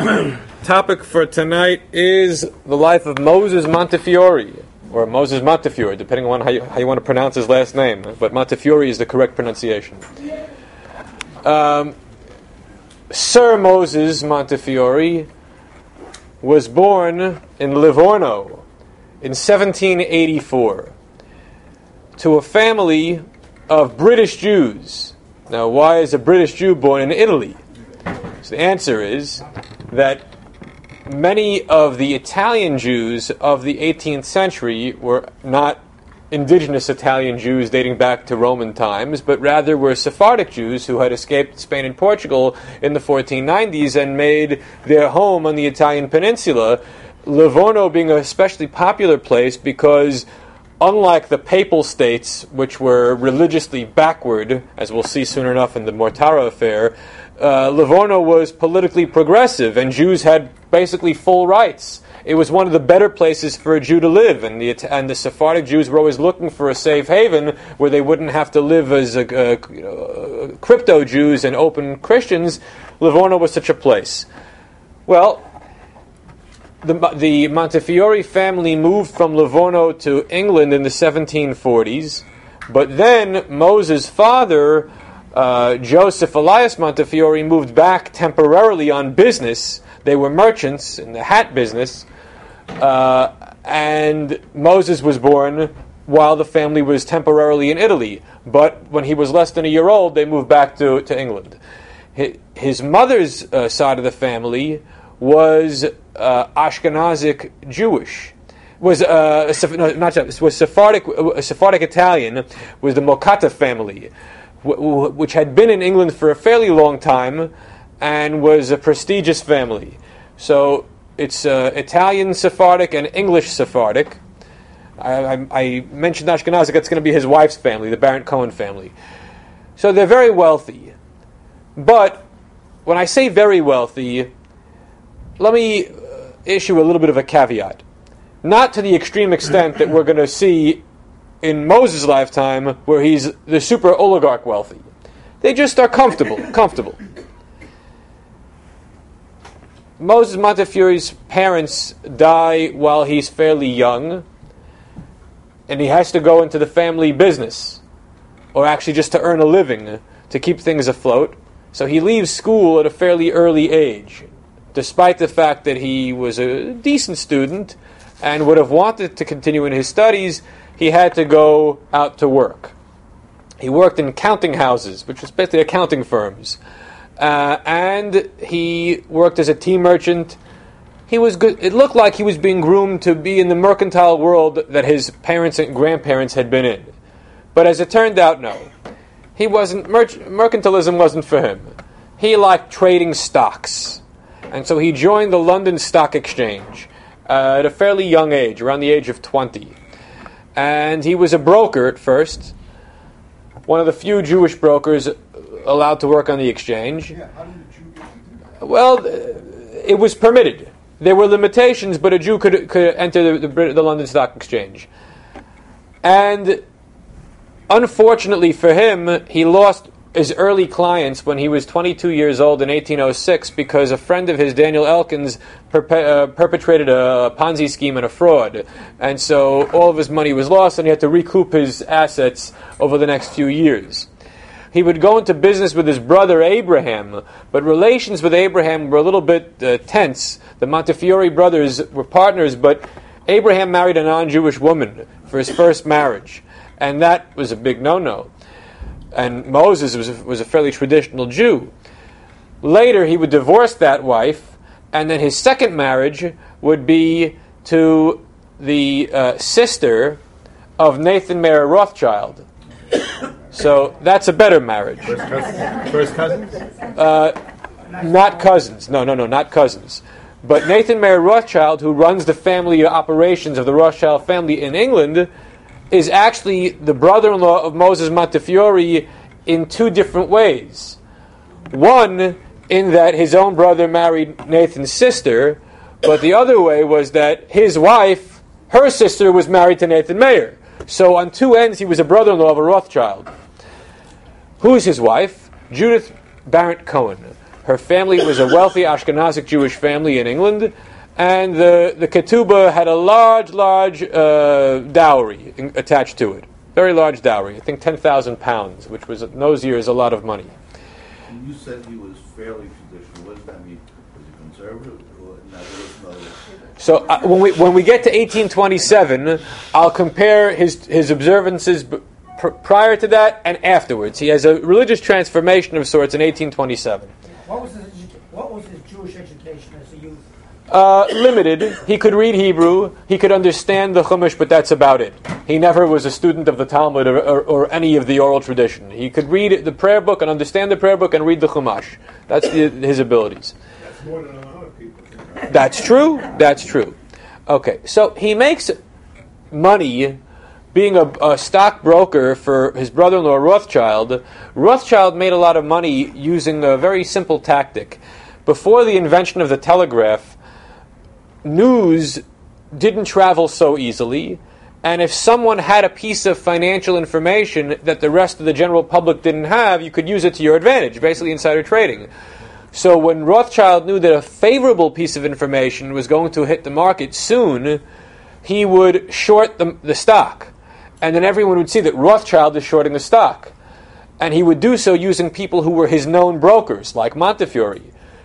topic for tonight is the life of Moses Montefiore, or Moses Montefiore, depending on how you, how you want to pronounce his last name. But Montefiore is the correct pronunciation. Um, Sir Moses Montefiore was born in Livorno in 1784 to a family of British Jews. Now, why is a British Jew born in Italy? So the answer is that many of the Italian Jews of the 18th century were not indigenous Italian Jews dating back to Roman times, but rather were Sephardic Jews who had escaped Spain and Portugal in the 1490s and made their home on the Italian peninsula. Livorno being a especially popular place because unlike the papal states, which were religiously backward, as we'll see soon enough in the Mortara affair, uh, Livorno was politically progressive, and Jews had basically full rights. It was one of the better places for a Jew to live, and the, and the Sephardic Jews were always looking for a safe haven where they wouldn't have to live as a, a, you know, uh, crypto Jews and open Christians. Livorno was such a place. Well, the, the Montefiore family moved from Livorno to England in the 1740s, but then Moses' father, uh, Joseph Elias Montefiore, moved back temporarily on business. They were merchants in the hat business, uh, and Moses was born while the family was temporarily in Italy. But when he was less than a year old, they moved back to, to England. His mother's uh, side of the family was uh, Ashkenazic Jewish. Was uh, no, not was Sephardic uh, Sephardic Italian was the Mocatta family, which had been in England for a fairly long time, and was a prestigious family. So it's uh, Italian Sephardic and English Sephardic. I, I, I mentioned Ashkenazic. That's going to be his wife's family, the Baron Cohen family. So they're very wealthy, but when I say very wealthy, let me uh, issue a little bit of a caveat. Not to the extreme extent that we're going to see in Moses' lifetime, where he's the super oligarch wealthy. They just are comfortable, comfortable. Moses Montefiore's parents die while he's fairly young, and he has to go into the family business, or actually just to earn a living to keep things afloat. So he leaves school at a fairly early age despite the fact that he was a decent student and would have wanted to continue in his studies, he had to go out to work. He worked in counting houses, which was basically accounting firms, uh, and he worked as a tea merchant. He was good. It looked like he was being groomed to be in the mercantile world that his parents and grandparents had been in, but as it turned out, no. He wasn't. mercantilism wasn't for him. He liked trading stocks and so he joined the London Stock Exchange uh, at a fairly young age, around the age of 20. And he was a broker at first, one of the few Jewish brokers allowed to work on the exchange. Well, it was permitted. There were limitations, but a Jew could, could enter the, the, the London Stock Exchange. And unfortunately for him, he lost his early clients when he was 22 years old in 1806 because a friend of his, Daniel Elkins, perpe- uh, perpetrated a Ponzi scheme and a fraud. And so all of his money was lost and he had to recoup his assets over the next few years. He would go into business with his brother Abraham, but relations with Abraham were a little bit uh, tense. The Montefiore brothers were partners, but Abraham married a non Jewish woman for his first marriage, and that was a big no no and Moses was a, was a fairly traditional Jew. Later, he would divorce that wife, and then his second marriage would be to the uh, sister of Nathan Mayer Rothschild. So that's a better marriage. First cousins? First cousins? Uh, not cousins. No, no, no, not cousins. But Nathan Mayer Rothschild, who runs the family operations of the Rothschild family in England, is actually the brother in law of Moses Montefiore in two different ways. One, in that his own brother married Nathan's sister, but the other way was that his wife, her sister, was married to Nathan Mayer. So on two ends, he was a brother in law of a Rothschild. Who is his wife? Judith Barent Cohen. Her family was a wealthy Ashkenazic Jewish family in England, and the, the ketubah had a large, large uh, dowry in, attached to it. Very large dowry, I think 10,000 pounds, which was in those years a lot of money. You said he was fairly traditional. What does that mean? Was he conservative? Or no, no. So uh, when we when we get to 1827, I'll compare his his observances b- pr- prior to that and afterwards. He has a religious transformation of sorts in 1827. What was his, what was his Jewish education as a youth? Uh, limited. He could read Hebrew. He could understand the Chumash, but that's about it. He never was a student of the Talmud or, or, or any of the oral tradition. He could read the prayer book and understand the prayer book and read the Chumash. That's the, his abilities. That's more than a lot of people. That's true. That's true. Okay, so he makes money being a, a stockbroker for his brother-in-law Rothschild. Rothschild made a lot of money using a very simple tactic. Before the invention of the telegraph, news didn't travel so easily. And if someone had a piece of financial information that the rest of the general public didn't have, you could use it to your advantage, basically insider trading. So when Rothschild knew that a favorable piece of information was going to hit the market soon, he would short the, the stock. And then everyone would see that Rothschild is shorting the stock. And he would do so using people who were his known brokers, like Montefiore.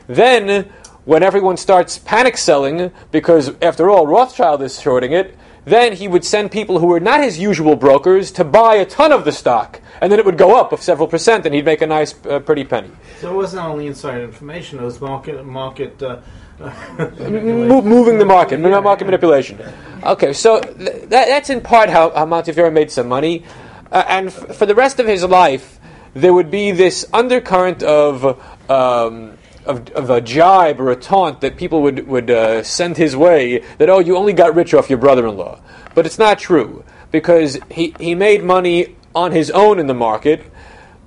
Then, when everyone starts panic selling, because after all, Rothschild is shorting it, then he would send people who were not his usual brokers to buy a ton of the stock. And then it would go up of several percent, and he'd make a nice, uh, pretty penny. So it wasn't only inside information; it was market market. Uh, Mo- moving the market, not market manipulation. Okay, so th- that, that's in part how, how Montefiore made some money. Uh, and f- for the rest of his life, there would be this undercurrent of, um, of, of a jibe or a taunt that people would, would uh, send his way that, oh, you only got rich off your brother in law. But it's not true, because he, he made money on his own in the market,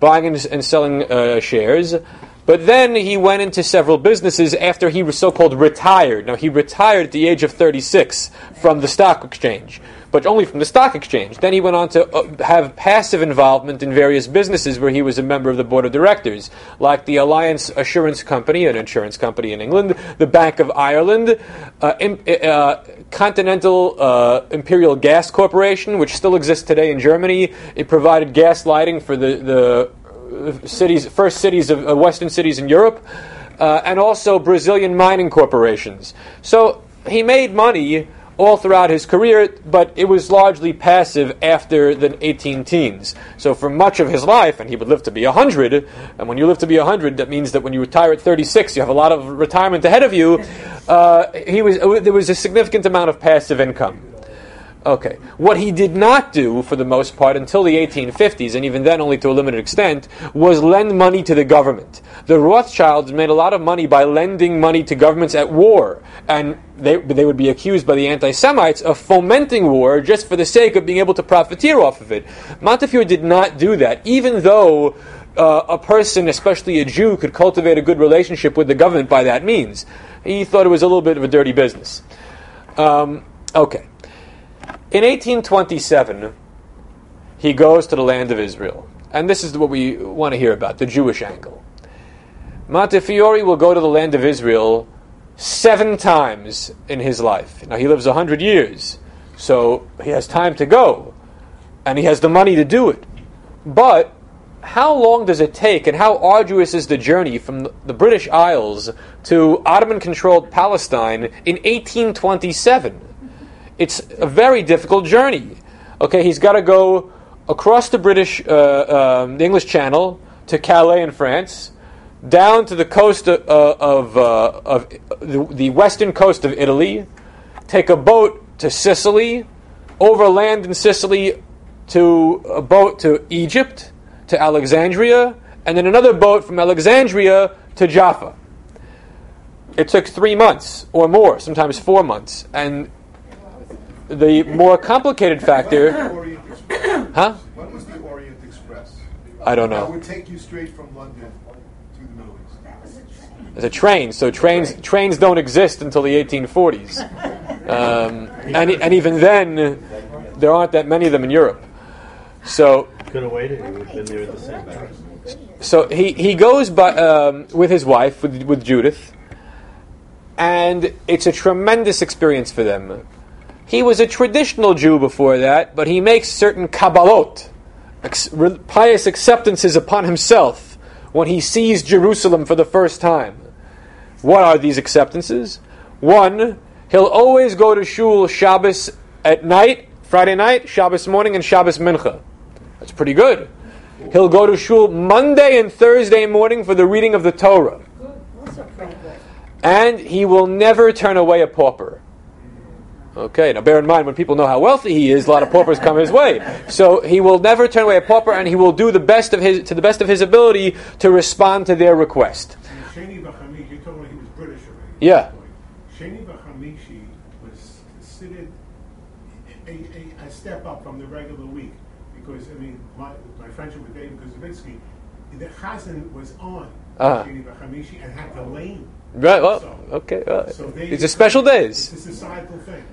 buying and, and selling uh, shares. But then he went into several businesses after he was so called retired. Now, he retired at the age of 36 from the stock exchange, but only from the stock exchange. Then he went on to uh, have passive involvement in various businesses where he was a member of the board of directors, like the Alliance Assurance Company, an insurance company in England, the Bank of Ireland, uh, im- uh, Continental uh, Imperial Gas Corporation, which still exists today in Germany. It provided gas lighting for the, the uh, cities, first cities of uh, Western cities in Europe, uh, and also Brazilian mining corporations. So he made money all throughout his career, but it was largely passive after the 18 teens. So for much of his life, and he would live to be 100, and when you live to be 100, that means that when you retire at 36, you have a lot of retirement ahead of you. Uh, he was, there was a significant amount of passive income. Okay. What he did not do, for the most part, until the 1850s, and even then only to a limited extent, was lend money to the government. The Rothschilds made a lot of money by lending money to governments at war, and they, they would be accused by the anti Semites of fomenting war just for the sake of being able to profiteer off of it. Montefiore did not do that, even though. Uh, a person, especially a Jew, could cultivate a good relationship with the government by that means. He thought it was a little bit of a dirty business. Um, okay. In 1827, he goes to the land of Israel. And this is what we want to hear about the Jewish angle. Montefiore will go to the land of Israel seven times in his life. Now, he lives 100 years, so he has time to go, and he has the money to do it. But how long does it take, and how arduous is the journey from the British Isles to Ottoman controlled Palestine in 1827? It's a very difficult journey. Okay, he's got to go across the British, uh, um, the English Channel to Calais in France, down to the coast of, uh, of, uh, of the, the western coast of Italy, take a boat to Sicily, overland in Sicily to a boat to Egypt, to Alexandria, and then another boat from Alexandria to Jaffa. It took three months or more, sometimes four months, and the more complicated factor, huh? What was the Orient Express? I don't That know. would take you straight from London to the Middle East. It's a train, so trains trains don't exist until the 1840s, um, and and even then, there aren't that many of them in Europe. So could have waited; he would have been there at the same time. So he, he goes by, um, with his wife, with, with Judith, and it's a tremendous experience for them. He was a traditional Jew before that, but he makes certain kabbalot, ex- pious acceptances upon himself when he sees Jerusalem for the first time. What are these acceptances? One, he'll always go to shul Shabbos at night, Friday night, Shabbos morning, and Shabbos mincha. That's pretty good. He'll go to shul Monday and Thursday morning for the reading of the Torah. Also pretty good. And he will never turn away a pauper. Okay, now bear in mind when people know how wealthy he is, a lot of paupers come his way. So he will never turn away a pauper, and he will do the best of his to the best of his ability to respond to their request. Sheni Bachamishi, you told me he was British already. Yeah. Sheni Bachamishi was considered a, a, a step up from the regular week. Because, I mean, my, my friendship with David Kozovinsky, the Chazan was on Uh-huh. Sheni Bachamishi and had the lane. Right. Well, So- okay. well, So they, it's a special days. It's a societal thing.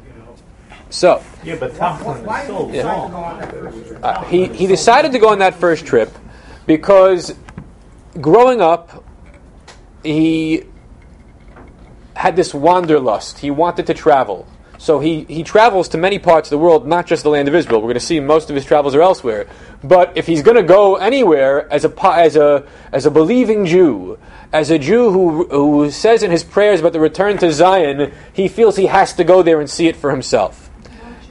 So Yeah, but Why, why is so you decide long. go on that first trip? uh, he he decided to go on that first trip because growing up he had this wanderlust. He wanted to travel. So he, he travels to many parts of the world, not just the land of Israel. We're going to see most of his travels are elsewhere. But if he's going to go anywhere as a as a as a believing Jew, as a Jew who who says in his prayers about the return to Zion, he feels he has to go there and see it for himself.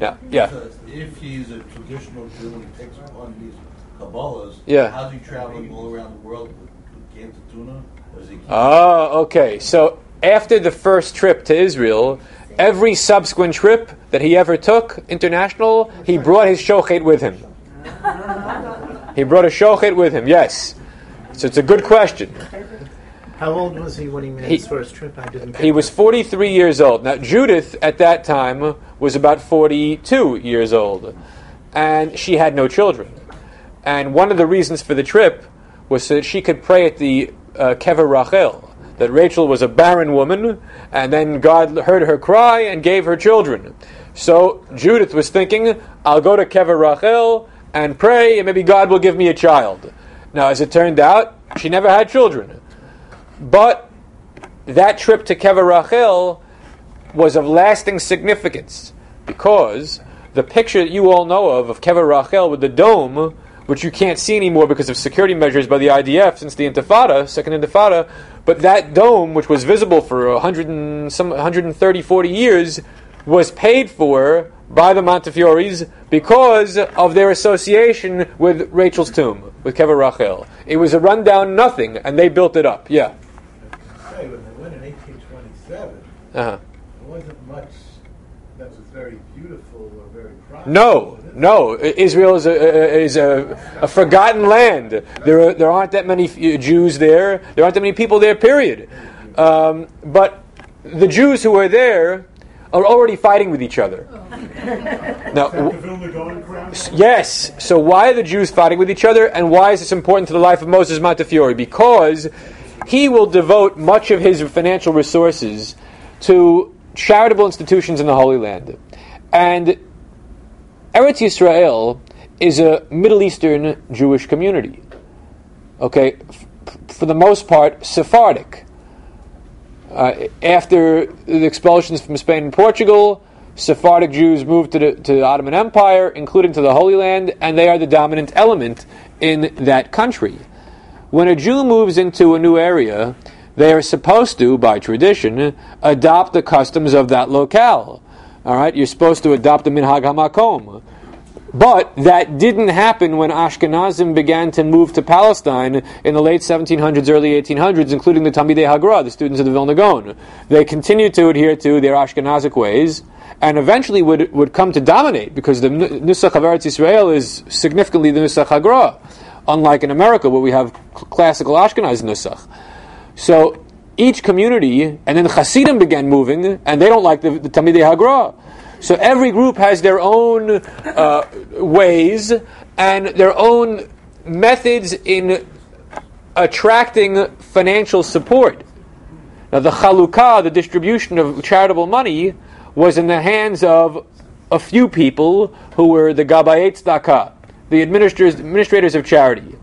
Yeah, yeah. If he's a traditional Jew and takes on these Kabbalahs, Yeah. how's he traveling all around the world with, with cans of tuna? Or is he Oh, okay. So after the first trip to Israel, every subsequent trip that he ever took international, he brought his shochet with him. He brought a shochet with him. Yes. So it's a good question. How old was he when he made He- his first trip? I didn't. He was 43 years old. Now Judith at that time was about 42 years old, and she had no children. And one of the reasons for the trip was so that she could pray at the uh, Kever Rachel, that Rachel was a barren woman, and then God heard her cry and gave her children. So Judith was thinking, I'll go to Kever Rachel and pray, and maybe God will give me a child. Now, as it turned out, she never had children. But that trip to Kever Rachel was of lasting significance because the picture that you all know of of Kever Rachel with the dome, which you can't see anymore because of security measures by the IDF since the Intifada, Second Intifada, but that dome, which was visible for 100 and some 130, 40 years, was paid for by the Montefiore's because of their association with Rachel's tomb, with Kever Rachel. It was a rundown nothing, and they built it up. Yeah. say, when they went in 1827, Uh-huh. there wasn't much that was very beautiful or very prosperous. No, no. Israel is a, is a, a forgotten land. There, are, there aren't that many uh, Jews there. There aren't that many people there. Period. Um, but the Jews who are there are already fighting with each other. Now, The w- Vilna Gaon crown? yes. So why are the Jews fighting with each other, and why is this important to the life of Moses Montefiore? Because he will devote much of his financial resources to charitable institutions in the Holy Land, and Eretz Yisrael is a Middle Eastern Jewish community. Okay, for the most part, Sephardic. Uh, after the expulsions from Spain and Portugal, Sephardic Jews moved to the, to the Ottoman Empire, including to the Holy Land, and they are the dominant element in that country. When a Jew moves into a new area, they are supposed to, by tradition, adopt the customs of that locale. All right, you're supposed to adopt the minhag hamakom. But that didn't happen when Ashkenazim began to move to Palestine in the late 1700s, early 1800s, including the Talmidei Hagra, the students of the Vilna Gaon. They continued to adhere to their Ashkenazic ways, and eventually would, would come to dominate because the Nusach of Eretz Israel is significantly the Nusach Hagra, unlike in America where we have classical Ashkenaz Nusach. So each community, and then the Hasidim began moving, and they don't like the, the Talmidei Hagra. So every group has their own uh, ways and their own methods in attracting financial support. Now, the chalukah, the distribution of charitable money, was in the hands of a few people who were the gabayet tzedakah, the administrators, administrators of charity.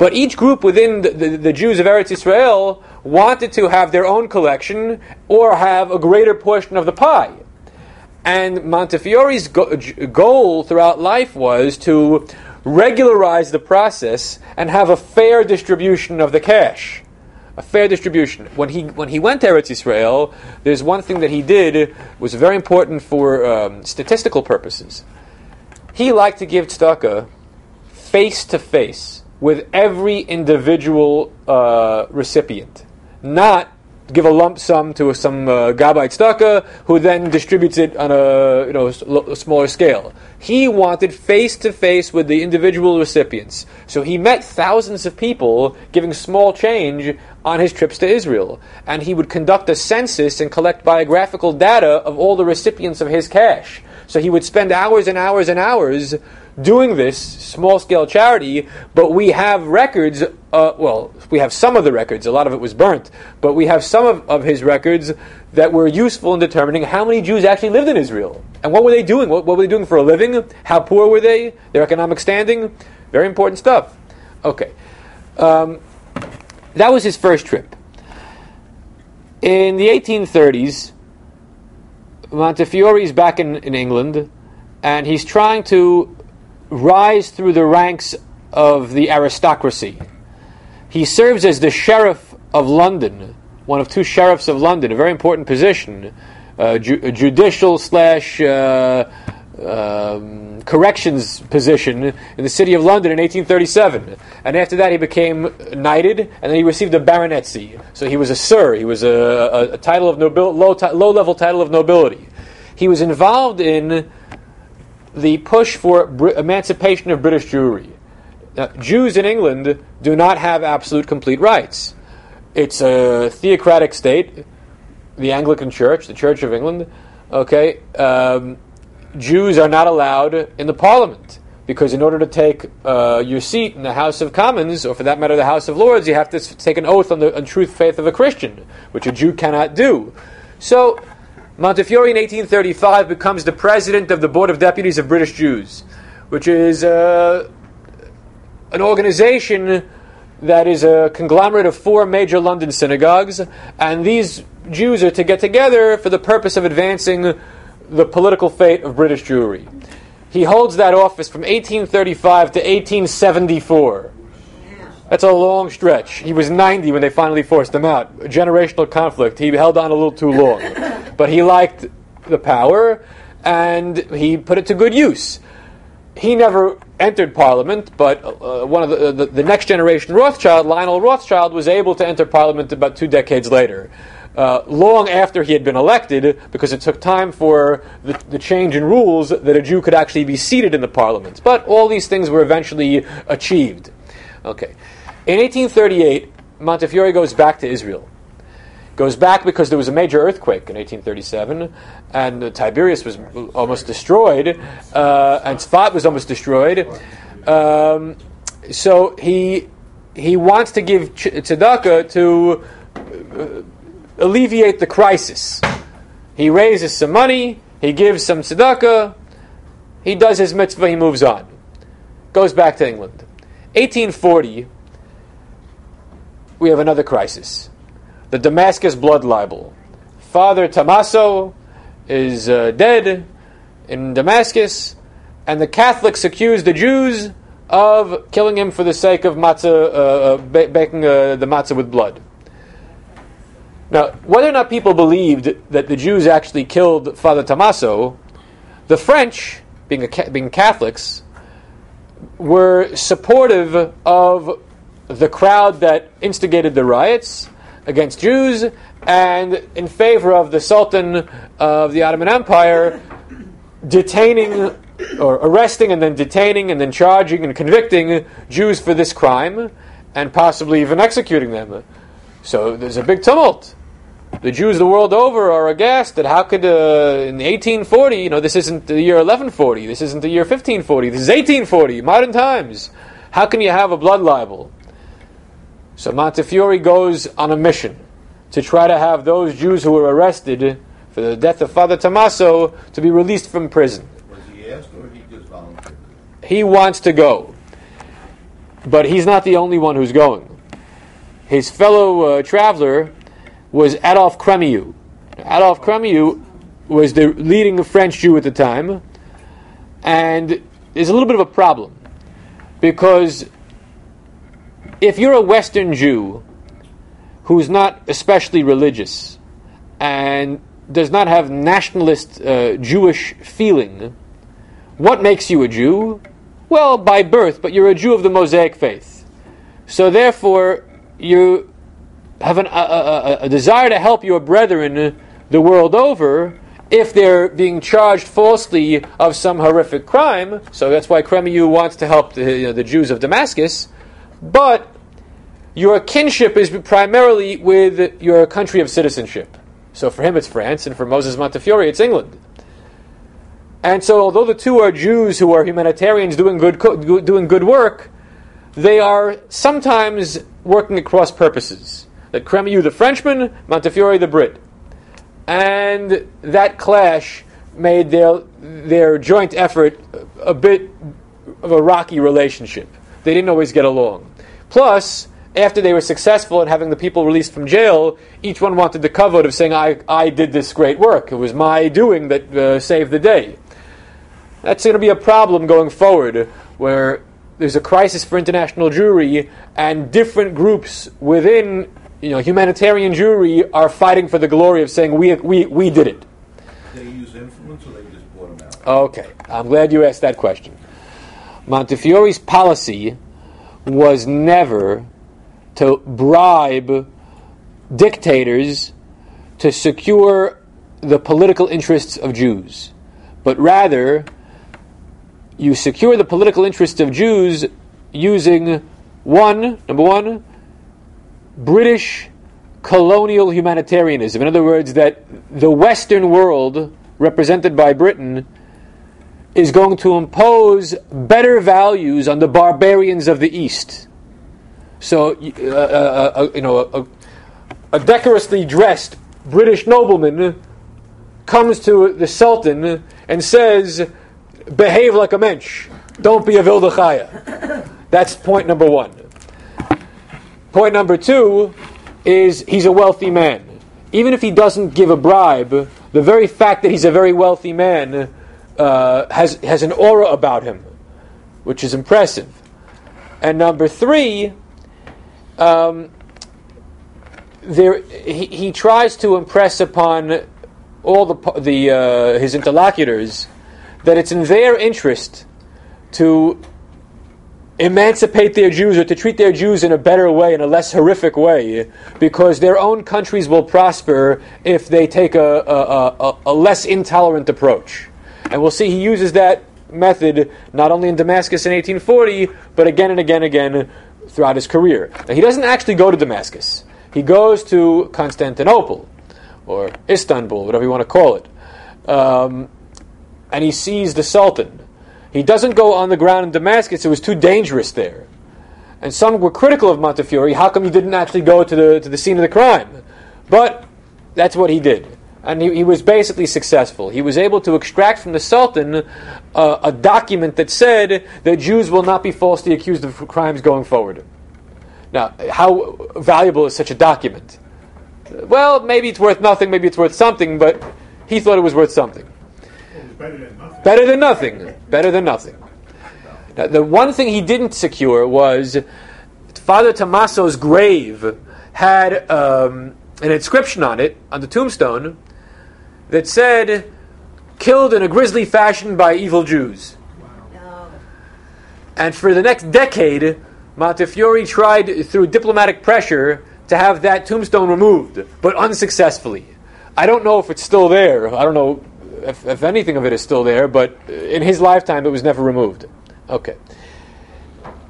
But each group within the, the, the Jews of Eretz Israel wanted to have their own collection or have a greater portion of the pie. And Montefiore's go- goal throughout life was to regularize the process and have a fair distribution of the cash. A fair distribution. When he when he went to Eretz Israel, there's one thing that he did was very important for um, statistical purposes. He liked to give tzedakah face to face with every individual uh, recipient, not give a lump sum to some uh, gabbai who then distributes it on a you know a smaller scale. He wanted face to face with the individual recipients, so he met thousands of people giving small change on his trips to Israel, and he would conduct a census and collect biographical data of all the recipients of his cash. So he would spend hours and hours and hours doing this small scale charity, but we have records. Uh, well, we have some of the records. A lot of it was burnt, but we have some of, of his records that were useful in determining how many Jews actually lived in Israel and what were they doing. What, what were they doing for a living? How poor were they? Their economic standing. Very important stuff. Okay, um, that was his first trip. In the 1830s, Montefiore is back in, in England, and he's trying to rise through the ranks of the aristocracy. He serves as the sheriff of London, one of two sheriffs of London, a very important position, uh, ju- a judicial slash uh, um, corrections position in the city of London in 1837. And after that, he became knighted, and then he received a baronetcy. So he was a sir. He was a, a, a title of nobil- low, low level title of nobility. He was involved in the push for Br- emancipation of British Jewry. Now, Jews in England do not have absolute complete rights. It's a theocratic state, the Anglican Church, the Church of England. Okay, um, Jews are not allowed in the Parliament because in order to take uh, your seat in the House of Commons, or for that matter, the House of Lords, you have to take an oath on the on truth faith of a Christian, which a Jew cannot do. So. Montefiore in 1835 becomes the president of the Board of Deputies of British Jews, which is uh, an organization that is a conglomerate of four major London synagogues, and these Jews are to get together for the purpose of advancing the political fate of British Jewry. He holds that office from 1835 to 1874. That's a long stretch. He was 90 when they finally forced him out. A generational conflict. He held on a little too long. But he liked the power and he put it to good use. He never entered Parliament, but uh, one of the, the, the next generation Rothschild, Lionel Rothschild, was able to enter Parliament about two decades later. Uh, long after he had been elected, because it took time for the, the change in rules that a Jew could actually be seated in the Parliament. But all these things were eventually achieved. Okay. In 1838, Montefiore goes back to Israel. Goes back because there was a major earthquake in 1837, and uh, Tiberias was almost destroyed, uh, and Sfat was almost destroyed. Um, so he he wants to give tzedakah to uh, alleviate the crisis. He raises some money, he gives some tzedakah, he does his mitzvah, he moves on. Goes back to England. 1840, we have another crisis. The Damascus blood libel. Father Tommaso is uh, dead in Damascus, and the Catholics accuse the Jews of killing him for the sake of matzah, uh, uh, ba- baking uh, the matzah with blood. Now, whether or not people believed that the Jews actually killed Father Tommaso, the French, being, being Catholics, were supportive of the crowd that instigated the riots against Jews and in favor of the Sultan of the Ottoman Empire detaining or arresting and then detaining and then charging and convicting Jews for this crime and possibly even executing them. So there's a big tumult. The Jews the world over are aghast that how could, uh, in 1840, you know, this isn't the year 1140, this isn't the year 1540, this is 1840, modern times. How can you have a blood libel? So Montefiore goes on a mission to try to have those Jews who were arrested for the death of Father Tommaso to be released from prison. Was he asked or he just volunteered? He wants to go. but he's not the only one who's going. His fellow uh, traveler was Adolf Cremieux. Adolf Cremieux was the leading French Jew at the time, and there's a little bit of a problem because if you're a Western Jew who's not especially religious and does not have nationalist uh, Jewish feeling, what makes you a Jew? Well, by birth, but you're a Jew of the Mosaic faith. So therefore, you have an, a, a, a desire to help your brethren the world over if they're being charged falsely of some horrific crime. So that's why Cremieux wants to help the, you know, the Jews of Damascus. But your kinship is primarily with your country of citizenship. So for him, it's France, and for Moses Montefiore, it's England. And so, although the two are Jews who are humanitarians doing good, co- doing good work, they are sometimes working at cross purposes. That Cremieux, the Frenchman, Montefiore, the Brit. And that clash made their, their joint effort a bit of a rocky relationship. They didn't always get along. Plus, after they were successful in having the people released from jail, each one wanted the kavod of saying, I, I did this great work. It was my doing that uh, saved the day. That's going to be a problem going forward, where there's a crisis for international Jewry, and different groups within you know, humanitarian Jewry are fighting for the glory of saying, we, we, we did it. They use influence or they just bought them out? Okay, I'm glad you asked that question. Montefiore's policy was never to bribe dictators to secure the political interests of Jews, but rather you secure the political interests of Jews using one, number one, British colonial humanitarianism. In other words, that the Western world, represented by Britain, is going to impose better values on the barbarians of the East. So, uh, uh, uh, you know, a, a, decorously dressed British nobleman comes to the Sultan and says, "Behave like a mensch. Don't be a vildachaya." That's point number one. Point number two is he's a wealthy man. Even if he doesn't give a bribe, the very fact that he's a very wealthy man uh, has has an aura about him, which is impressive. And number three um, there, he, he tries to impress upon all the, the uh, his interlocutors that it's in their interest to emancipate their Jews or to treat their Jews in a better way, in a less horrific way, because their own countries will prosper if they take a, a, a, a less intolerant approach. And we'll see he uses that method not only in Damascus in 1840, but again and again and again throughout his career. Now, he doesn't actually go to Damascus. He goes to Constantinople, or Istanbul, whatever you want to call it. Um, and he sees the Sultan. He doesn't go on the ground in Damascus, it was too dangerous there. And some were critical of Montefiore. How come he didn't actually go to the, to the scene of the crime? But that's what he did and he, he, was basically successful. He was able to extract from the Sultan uh, a document that said that Jews will not be falsely accused of crimes going forward. Now, how valuable is such a document? Well, maybe it's worth nothing, maybe it's worth something, but he thought it was worth something. better than nothing. Better than nothing. Better than nothing. Now, the one thing he didn't secure was Father Tommaso's grave had um, an inscription on it, on the tombstone, that said, killed in a grisly fashion by evil Jews. And for the next decade, Montefiore tried through diplomatic pressure to have that tombstone removed, but unsuccessfully. I don't know if it's still there. I don't know if, if anything of it is still there, but in his lifetime it was never removed. Okay.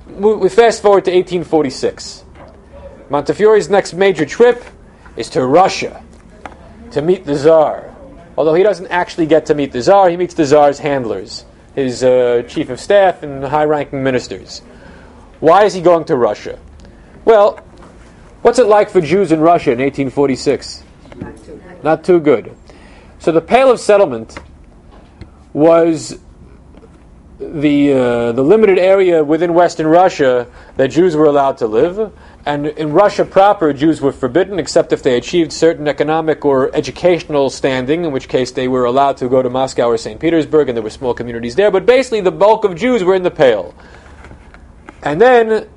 We fast forward to 1846. Montefiore's next major trip is to Russia to meet the Tsar. Although he doesn't actually get to meet the czar, he meets the czar's handlers, his uh, chief of staff and high ranking ministers. Why is he going to Russia? Well, what's it like for Jews in Russia in 1846? Not too, Not too good. So the Pale of Settlement was the uh, the limited area within Western Russia that Jews were allowed to live, and in Russia proper, Jews were forbidden except if they achieved certain economic or educational standing, in which case they were allowed to go to Moscow or St. Petersburg, and there were small communities there. But basically, the bulk of Jews were in the Pale. And then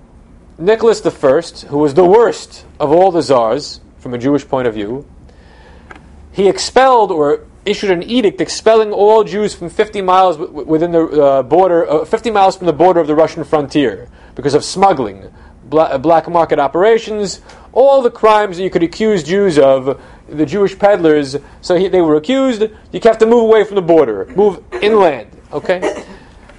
Nicholas I, who was the worst of all the czars from a Jewish point of view, he expelled or issued an edict expelling all Jews from 50 miles within the uh, border, uh, 50 miles from the border of the Russian frontier because of smuggling, black market operations, all the crimes that you could accuse Jews of, the Jewish peddlers. So he, they were accused. You have to move away from the border, move inland. Okay,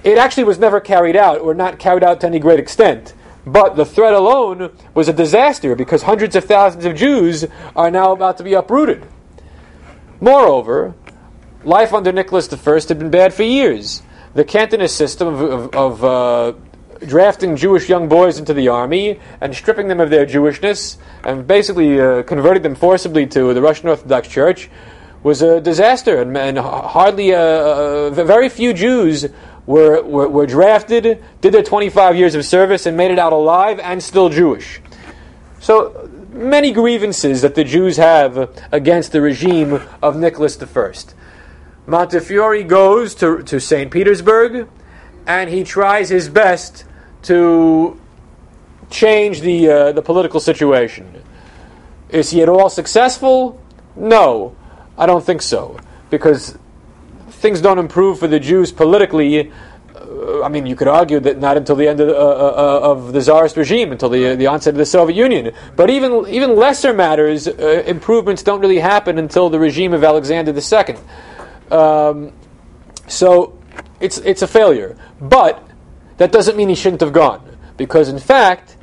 it actually was never carried out, or not carried out to any great extent. But the threat alone was a disaster because hundreds of thousands of Jews are now about to be uprooted. Moreover, life under Nicholas I had been bad for years. The Cantonist system of, of, of uh, drafting Jewish young boys into the army and stripping them of their Jewishness and basically uh, converting them forcibly to the Russian Orthodox Church was a disaster, and, and hardly uh, uh very few Jews were, were, were drafted, did their 25 years of service, and made it out alive and still Jewish. So many grievances that the Jews have against the regime of Nicholas I. Montefiore goes to, to St. Petersburg and he tries his best to change the, uh, the political situation. Is he at all successful? No, I don't think so. Because things don't improve for the Jews politically I mean, you could argue that not until the end of the, uh, uh, uh of the Tsarist regime, until the, the onset of the Soviet Union. But even even lesser matters, uh, improvements don't really happen until the regime of Alexander II. Um, so it's it's a failure. But that doesn't mean he shouldn't have gone, because in fact,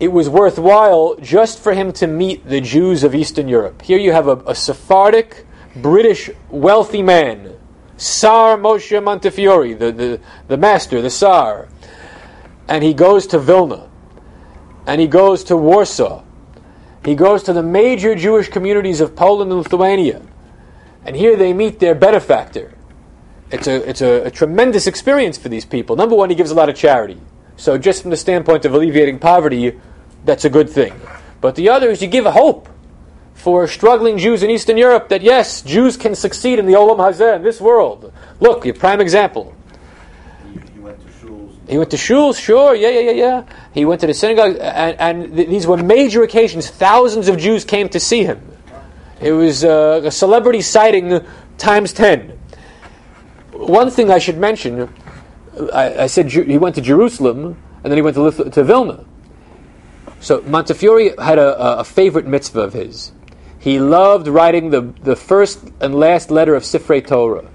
it was worthwhile just for him to meet the Jews of Eastern Europe. Here you have a, a Sephardic, British, wealthy man Tsar Moshe Montefiore, the, the, the master, the Tsar. And he goes to Vilna. And he goes to Warsaw. He goes to the major Jewish communities of Poland and Lithuania. And here they meet their benefactor. It's a, it's a, a tremendous experience for these people. Number one, he gives a lot of charity. So, just from the standpoint of alleviating poverty, that's a good thing. But the other is you give a hope for struggling Jews in Eastern Europe that yes, Jews can succeed in the Olam Hazeh, in this world. Look, your prime example. He, went to shuls. He went to shuls, sure, yeah, yeah, yeah, yeah. He went to the synagogue, and, and th- these were major occasions. Thousands of Jews came to see him. It was uh, a celebrity sighting times ten. One thing I should mention, I, I said Ju- he went to Jerusalem, and then he went to, Lith- to Vilna. So Montefiore had a, a favorite mitzvah of his. He loved writing the, the first and last letter of Sifrei Torah.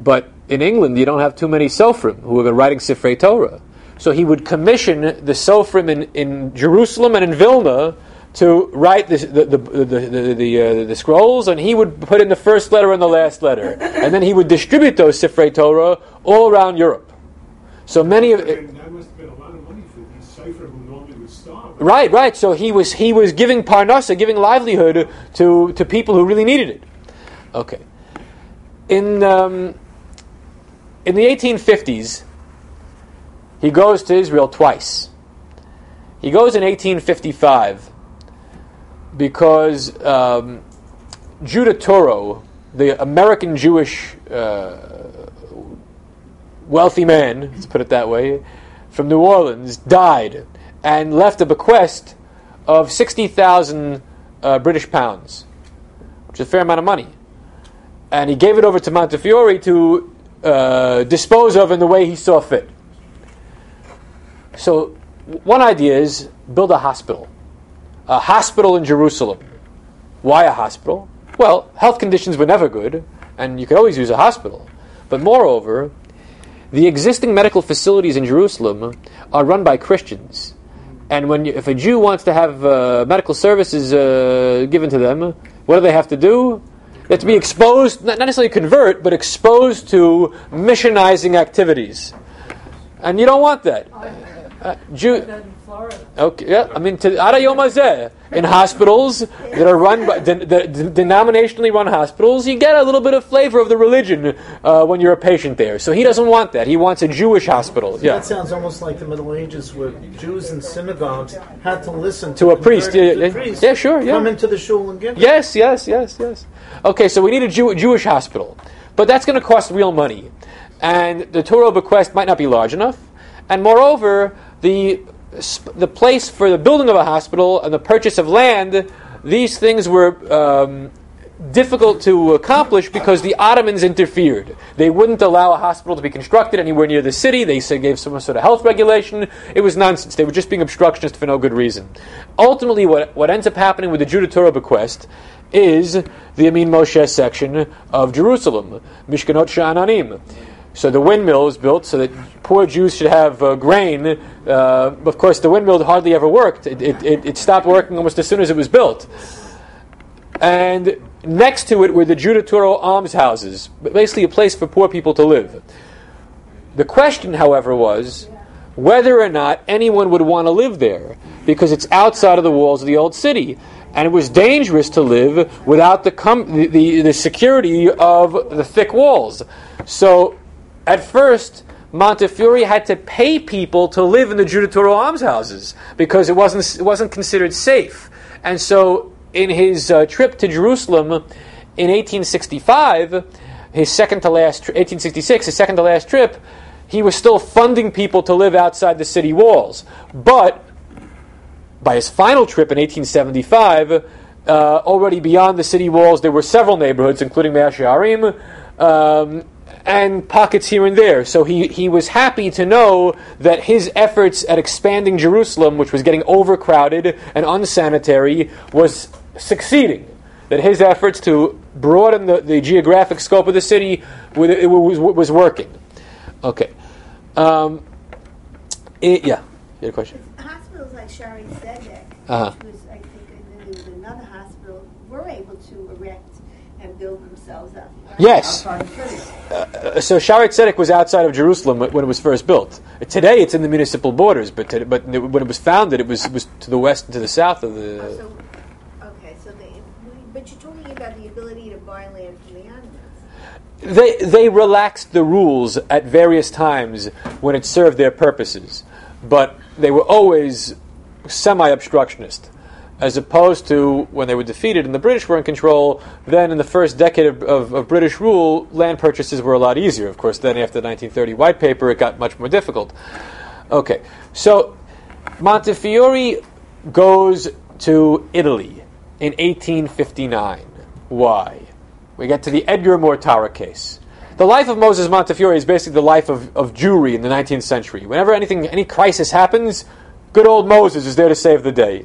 But in England, you don't have too many Sofrim who have been writing Sifrei Torah. So he would commission the Sofrim in, in Jerusalem and in Vilna to write the, the, the, the, the, uh, the, scrolls, and he would put in the first letter and the last letter. And then he would distribute those Sifrei Torah all around Europe. So many of it, Right, right. So he was he was giving parnasa, giving livelihood to to people who really needed it. Okay. In um, in the 1850s, he goes to Israel twice. He goes in 1855 because um, Judah Touro, the American Jewish uh, wealthy man, let's put it that way, from New Orleans, died and left a bequest of 60,000 uh, British pounds, which is a fair amount of money. And he gave it over to Montefiore to uh, dispose of in the way he saw fit. So, one idea is build a hospital. A hospital in Jerusalem. Why a hospital? Well, health conditions were never good, and you could always use a hospital. But moreover, the existing medical facilities in Jerusalem are run by Christians. And when you, if a Jew wants to have uh, medical services uh, given to them, what do they have to do? They have to be exposed, not necessarily convert, but exposed to missionizing activities. And you don't want that. Uh, Jew, That in Florida. Okay, yeah, I mean, to Arayom Hazeh, in hospitals that are run by de- de- de- denominationally run hospitals, you get a little bit of flavor of the religion uh, when you're a patient there. So he doesn't want that. He wants a Jewish hospital. Yeah. That sounds almost like the Middle Ages, where Jews in synagogues had to listen To a priest, converted yeah, yeah. priest Yeah, sure, yeah. Come into the shul and give. Yes, yes, yes, yes. Okay, so we need a Jew- Jewish hospital, but that's going to cost real money, and the Touro bequest might not be large enough, and moreover, the the place for the building of a hospital and the purchase of land, these things were. Um, difficult to accomplish because the Ottomans interfered. They wouldn't allow a hospital to be constructed anywhere near the city. They gave some sort of health regulation. It was nonsense. They were just being obstructionist for no good reason. Ultimately, what, what ends up happening with the Judah Touro bequest is the Yemin Moshe section of Jerusalem, Mishkanot Sha'ananim. So the windmill is built so that poor Jews should have uh, grain. Uh, of course, the windmill hardly ever worked. It, it, it, stopped working almost as soon as it was built. And next to it were the Judah Touro almshouses, basically a place for poor people to live. The question, however, was whether or not anyone would want to live there because it's outside of the walls of the old city. And it was dangerous to live without the, com- the, the, the security of the thick walls. So, at first, Montefiore had to pay people to live in the Touro almshouses because it wasn't, it wasn't considered safe. And so, in his uh, trip to Jerusalem in 1865, his second to last, tri- 1866, his second to last trip, he was still funding people to live outside the city walls. But by his final trip in 1875, uh, already beyond the city walls, there were several neighborhoods, including Mea Shearim, um, and pockets here and there. So he, he was happy to know that his efforts at expanding Jerusalem, which was getting overcrowded and unsanitary, was succeeding. That his efforts to broaden the, the geographic scope of the city was, it was, was working. Okay. Um, it- yeah. You had a question? Hospitals like Shaare Zedek, Uh-huh. which was, I think, there was another hospital, were able to erect and build themselves up. Yes. Outside the city. Uh, so Shaare Zedek was outside of Jerusalem when it was first built. Today it's in the municipal borders, but to, but when it was founded, it was it was to the west and to the south of Oh, the. so, okay, so they, but you're talking about the ability to buy land from the Ottomans. They they relaxed the rules at various times when it served their purposes, but they were always semi-obstructionist. As opposed to when they were defeated and the British were in control, then in the first decade of, of, of British rule, land purchases were a lot easier. Of course, then after the 1930 White Paper, it got much more difficult. Okay, so Montefiore goes to Italy in 1859. Why? We get to the Edgar Mortara case. The life of Moses Montefiore is basically the life of, of Jewry in the 19th century. Whenever anything, any crisis happens, good old Moses is there to save the day.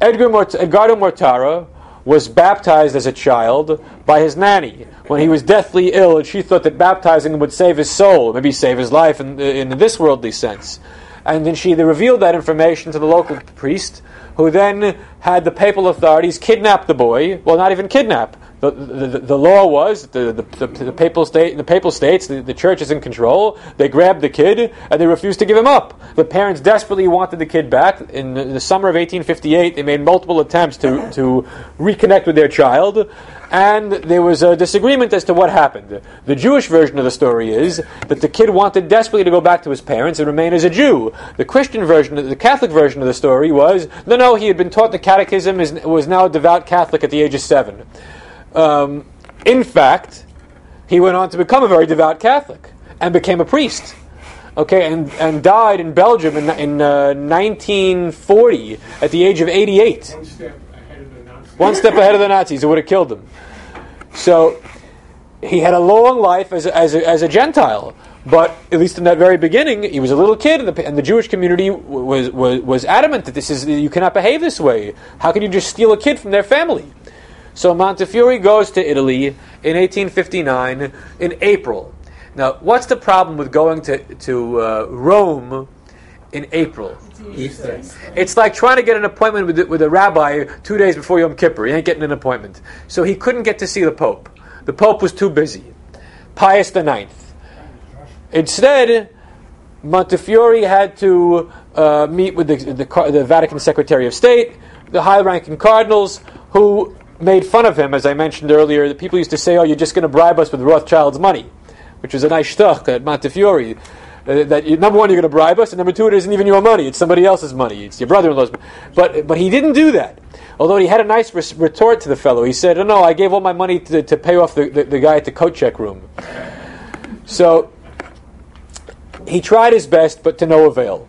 Edgar Mort- Edgardo Mortara was baptized as a child by his nanny when he was deathly ill, and she thought that baptizing him would save his soul, maybe save his life in, in this worldly sense. And then she revealed that information to the local priest, who then had the papal authorities kidnap the boy. Well, not even kidnap. The, the, the, law was the, the, the, papal state the papal states the, the church is in control. They grabbed the kid and they refused to give him up. The parents desperately wanted the kid back. In the, the summer of 1858, they made multiple attempts to, to reconnect with their child, and there was a disagreement as to what happened. The Jewish version of the story is that the kid wanted desperately to go back to his parents and remain as a Jew. The Christian version, the Catholic version of the story was no, no, he had been taught the catechism, is, was now a devout Catholic at the age of seven. Um, in fact, he went on to become a very devout Catholic and became a priest. Okay, and, and died in Belgium in, in uh, 1940 at the age of 88 One step ahead of the Nazis. one step ahead of the Nazis, it would have killed him. So he had a long life as a, as a, as a Gentile, but at least in that very beginning, he was a little kid, and the, and the Jewish community was, was was adamant that this is you cannot behave this way. How can you just steal a kid from their family? So Montefiore goes to Italy in 1859 in April. Now, what's the problem with going to to uh, Rome in April? Easter. It's like trying to get an appointment with, with a rabbi two days before Yom Kippur. You ain't getting an appointment. So he couldn't get to see the Pope. The Pope was too busy. Pius IX. Instead, Montefiore had to uh, meet with the, the, the Vatican Secretary of State, the high-ranking cardinals, who made fun of him, as I mentioned earlier. People used to say, "Oh, you're just going to bribe us with Rothschild's money," which was a nice shtuch at Montefiore. Uh, that you, number one, you're going to bribe us, and number two, it isn't even your money; it's somebody else's money. It's your brother-in-law's. But but he didn't do that. Although he had a nice res- retort to the fellow. He said, "Oh no, I gave all my money to, to pay off the, the, the guy at the coat check room." So he tried his best, but to no avail.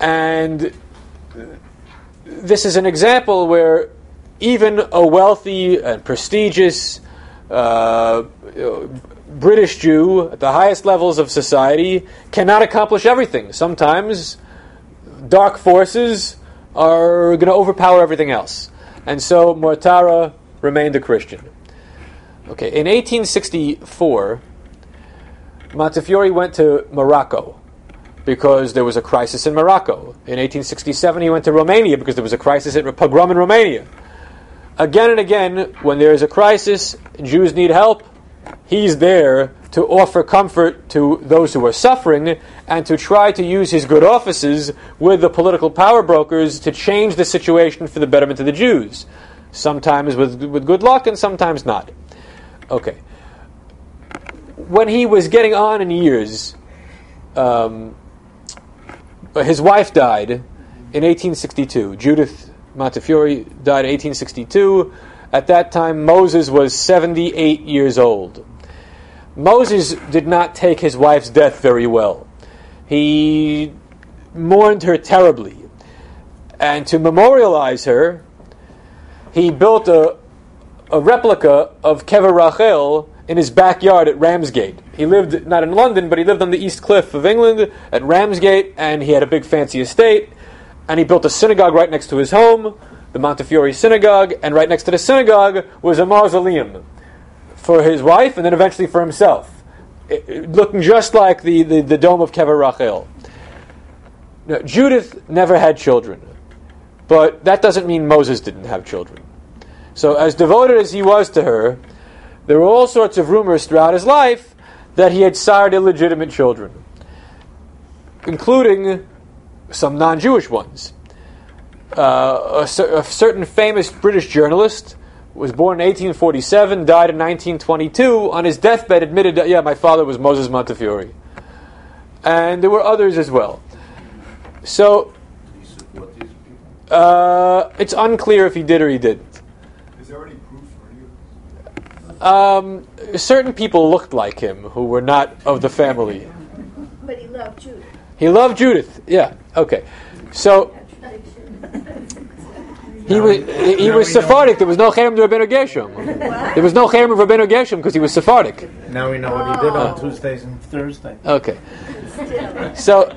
And this is an example where even a wealthy and prestigious uh, British Jew at the highest levels of society cannot accomplish everything. Sometimes dark forces are going to overpower everything else. And so Mortara remained a Christian. Okay, in 1864, Montefiore went to Morocco because there was a crisis in Morocco. In 1867, he went to Romania because there was a crisis at pogrom in Romania. Again and again, when there is a crisis, Jews need help, he's there to offer comfort to those who are suffering and to try to use his good offices with the political power brokers to change the situation for the betterment of the Jews. Sometimes with, with good luck and sometimes not. Okay. When he was getting on in years, um, his wife died in 1862. Judith Montefiore died in 1862. At that time, Moses was 78 years old. Moses did not take his wife's death very well. He mourned her terribly. And to memorialize her, he built a, a replica of Kever Rachel in his backyard at Ramsgate. He lived not in London, but he lived on the East Cliff of England at Ramsgate, and he had a big fancy estate. And he built a synagogue right next to his home, the Montefiore Synagogue, and right next to the synagogue was a mausoleum for his wife and then eventually for himself, looking just like the, the, the dome of Kever Rachel. Now, Judith never had children, but that doesn't mean Moses didn't have children. So, as devoted as he was to her, there were all sorts of rumors throughout his life that he had sired illegitimate children, including some non Jewish ones. Uh, a, cer- a certain famous British journalist was born in 1847, died in 1922. On his deathbed, admitted that, yeah, my father was Moses Montefiore. And there were others as well. So, Did he support these people? uh, it's unclear if he did or he didn't. Is there any proof for any of Um, certain people looked like him who were not of the family. But he loved Judith. He loved Judith. Yeah. Okay. So he was he, he was Sephardic. There was no Cherem de Rabbeinu Gershom. There was no Cherem of Rabbeinu Gershom because he was Sephardic. Now we know what he did on oh. Tuesdays and Thursdays. Okay. So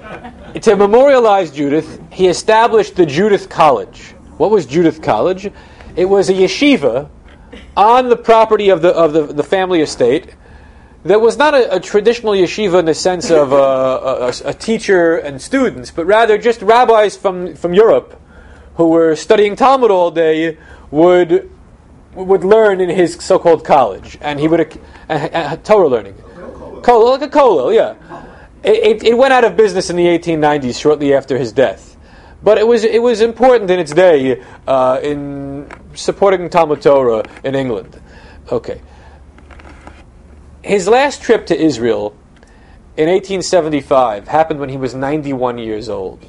to memorialize Judith, he established the Judith College. What was Judith College? It was a yeshiva on the property of the of the, the family estate that was not a, a traditional yeshiva in the sense of a, a, a teacher and students, but rather just rabbis from, from Europe who were studying Talmud all day would would learn in his so-called college, and he would uh, uh, Torah learning, like a kollel, yeah. It, it, it went out of business in the 1890s, shortly after his death, but it was it was important in its day uh, in supporting Talmud Torah in England. Okay his last trip to Israel in 1875 happened when he was 91 years old.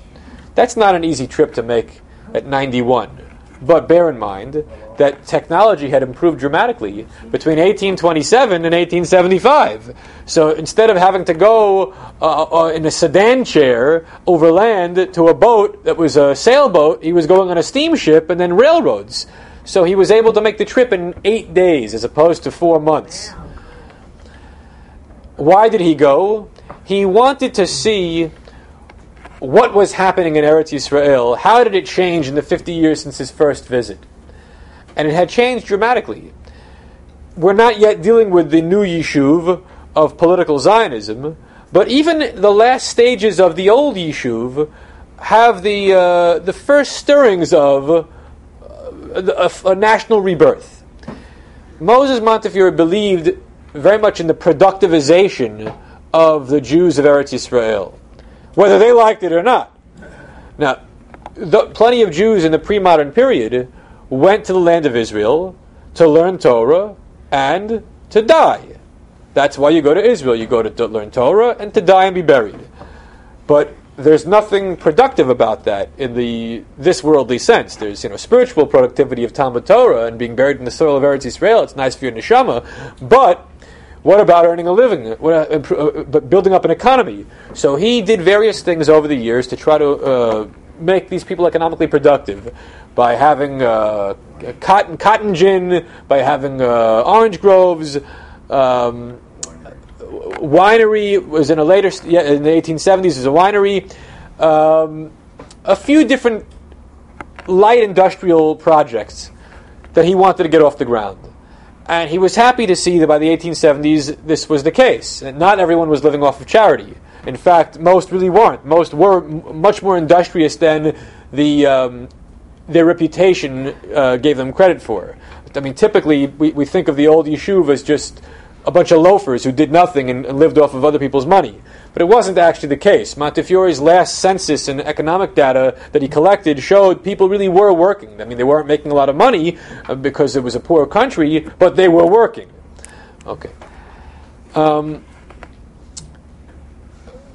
That's not an easy trip to make at 91. But bear in mind that technology had improved dramatically between 1827 and 1875. So instead of having to go uh, uh, in a sedan chair over land to a boat that was a sailboat, he was going on a steamship and then railroads. So he was able to make the trip in eight days as opposed to four months. Why did he go? He wanted to see what was happening in Eretz Yisrael. How did it change in the 50 years since his first visit? And it had changed dramatically. We're not yet dealing with the new Yishuv of political Zionism, but even the last stages of the old Yishuv have the, uh, the first stirrings of uh, a, a national rebirth. Moses Montefiore believed very much in the productivization of the Jews of Eretz Yisrael. whether they liked it or not. Now, the, plenty of Jews in the pre-modern period went to the land of Israel to learn Torah and to die. That's why you go to Israel. You go to, to learn Torah and to die and be buried. But there's nothing productive about that in the this worldly sense. There's you know spiritual productivity of Talmud Torah and being buried in the soil of Eretz Israel. It's nice for your neshama, but what about earning a living? Uh, uh, but building up an economy. So he did various things over the years to try to uh, make these people economically productive by having uh, cotton cotton gin, by having uh, orange groves. Um, winery was in a later yeah, in the 1870s. was a winery, um, a few different light industrial projects that he wanted to get off the ground. And he was happy to see that by the 1870s this was the case. Not everyone was living off of charity. In fact, most really weren't. Most were m- much more industrious than the um, their reputation uh, gave them credit for. I mean, typically we, we think of the old Yishuv as just a bunch of loafers who did nothing and, lived off of other people's money. But it wasn't actually the case. Montefiore's last census and economic data that he collected showed people really were working. I mean, they weren't making a lot of money uh, because it was a poor country, but they were working. Okay. Um,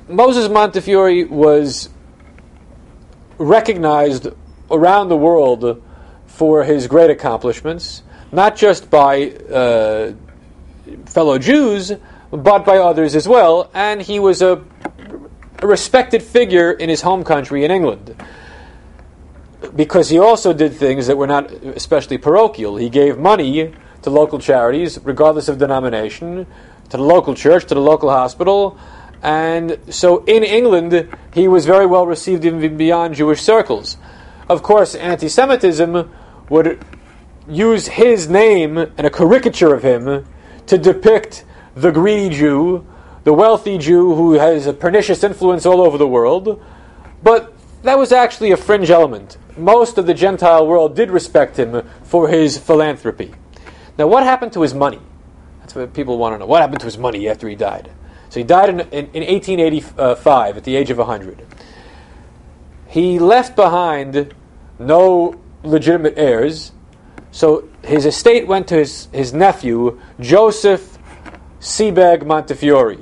Moses Montefiore was recognized around the world for his great accomplishments, not just by uh, fellow Jews, but by others as well, and he was a, a respected figure in his home country in England. Because he also did things that were not especially parochial. He gave money to local charities, regardless of denomination, to the local church, to the local hospital, and so in England, he was very well received even beyond Jewish circles. Of course, anti Semitism would use his name and a caricature of him to depict the greedy Jew, the wealthy Jew who has a pernicious influence all over the world. But that was actually a fringe element. Most of the Gentile world did respect him for his philanthropy. Now, what happened to his money? That's what people want to know. What happened to his money after he died? So he died in, in, in 1885 at the age of 100. He left behind no legitimate heirs, so his estate went to his, his nephew, Joseph Sebag Montefiore.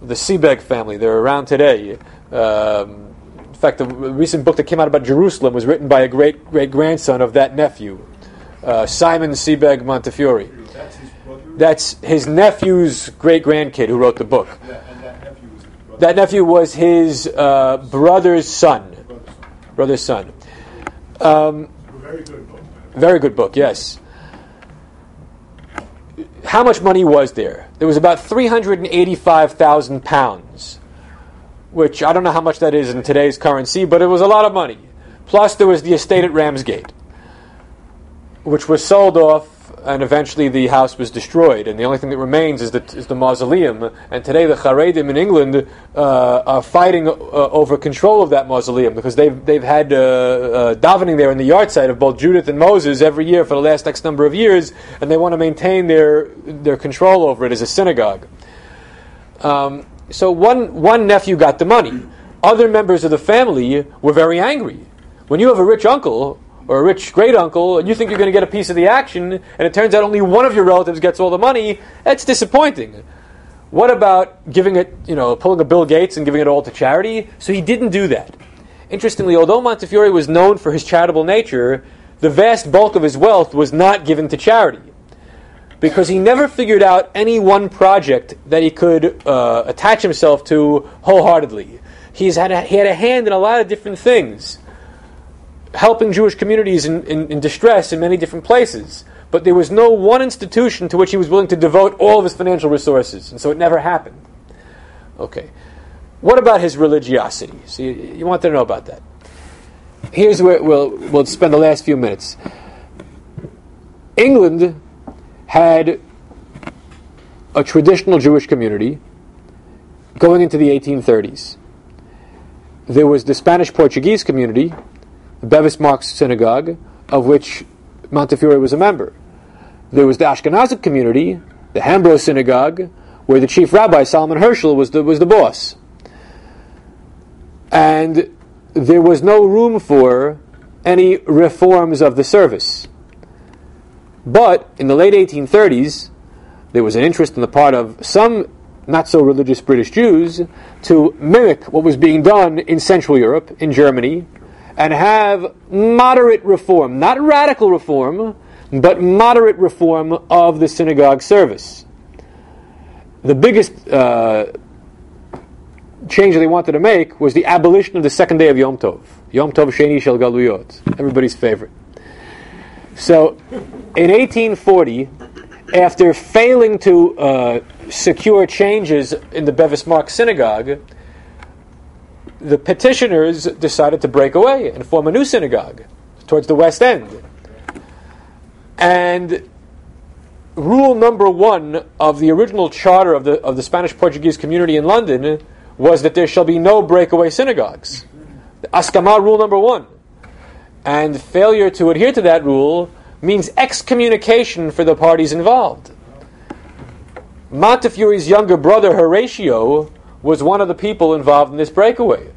The Sebag family, they're around today. Um, in fact, the recent book that came out about Jerusalem was written by a great great grandson of that nephew, uh, Simon Sebag Montefiore. That's his brother? That's his nephew's great grandkid who wrote the book. Yeah, and that nephew was his. That nephew was his uh, brother's son. brother's son. Brother's son. Um, very good. Very good book, yes. How much money was there? There was about 385,000 pounds, which I don't know how much that is in today's currency, but it was a lot of money. Plus, there was the estate at Ramsgate, which was sold off, and eventually the house was destroyed. And the only thing that remains is the, is the mausoleum. And today, the Haredim in England uh, are fighting uh, over control of that mausoleum because they've, they've had uh, uh, davening there in the yard site of both Judith and Moses every year for the last X number of years, and they want to maintain their, their control over it as a synagogue. Um, so one, one nephew got the money. Other members of the family were very angry. When you have a rich uncle or a rich great uncle and you think you're going to get a piece of the action and it turns out only one of your relatives gets all the money, that's disappointing. What about giving it, you know, pulling a Bill Gates and giving it all to charity? So he didn't do that. Interestingly, although Montefiore was known for his charitable nature, the vast bulk of his wealth was not given to charity because he never figured out any one project that he could uh, attach himself to wholeheartedly. He's had a, he had a hand in a lot of different things, helping Jewish communities in, in, in distress in many different places. But there was no one institution to which he was willing to devote all of his financial resources, and so it never happened. Okay. What about his religiosity? So you, you want to know about that. Here's where we'll, we'll spend the last few minutes. England had a traditional Jewish community going into the 1830s. There was the Spanish Portuguese community, the Bevis Marks Synagogue, of which Montefiore was a member. There was the Ashkenazic community, the Hambro Synagogue, where the chief rabbi, Solomon Herschel, was the, was the boss. and there was no room for any reforms of the service. But in the late 1830s, there was an interest on the part of some not so religious British Jews to mimic what was being done in Central Europe, in Germany, and have moderate reform, not radical reform, but moderate reform of the synagogue service. The biggest uh, change they wanted to make was the abolition of the second day of Yom Tov. Yom Tov Sheni Shel Galuyot, everybody's favorite. So, in 1840, after failing to uh, secure changes in the Bevis Mark synagogue, the petitioners decided to break away and form a new synagogue towards the west end. And rule number one of the original charter of the, of the Spanish Portuguese community in London was that there shall be no breakaway synagogues. Askama rule number one. And failure to adhere to that rule means excommunication for the parties involved. Montefiore's younger brother, Horatio, was one of the people involved in this breakaway.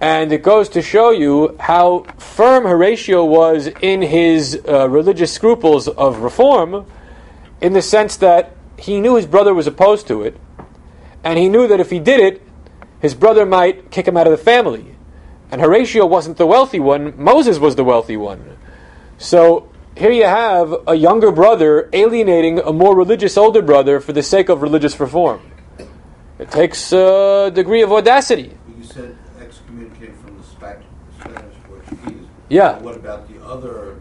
And it goes to show you how firm Horatio was in his uh, religious scruples of reform, in the sense that he knew his brother was opposed to it, and he knew that if he did it, his brother might kick him out of the family. And Horatio wasn't the wealthy one, Moses was the wealthy one. So here you have a younger brother alienating a more religious older brother for the sake of religious reform. It takes a degree of audacity. You said excommunicate from the Spanish Portuguese. Yeah. What about the other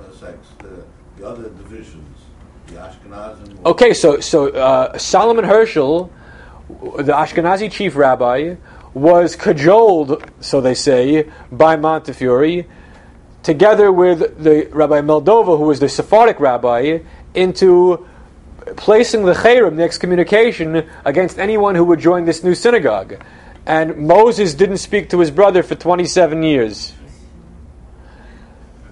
uh, sects, the, the other divisions, the Ashkenazim? Okay, so so uh, Solomon Herschel, the Ashkenazi chief rabbi, was cajoled, so they say, by Montefiore, together with the Rabbi Meldola, who was the Sephardic rabbi, into placing the cherem, the excommunication, against anyone who would join this new synagogue. And Moses didn't speak to his brother for 27 years.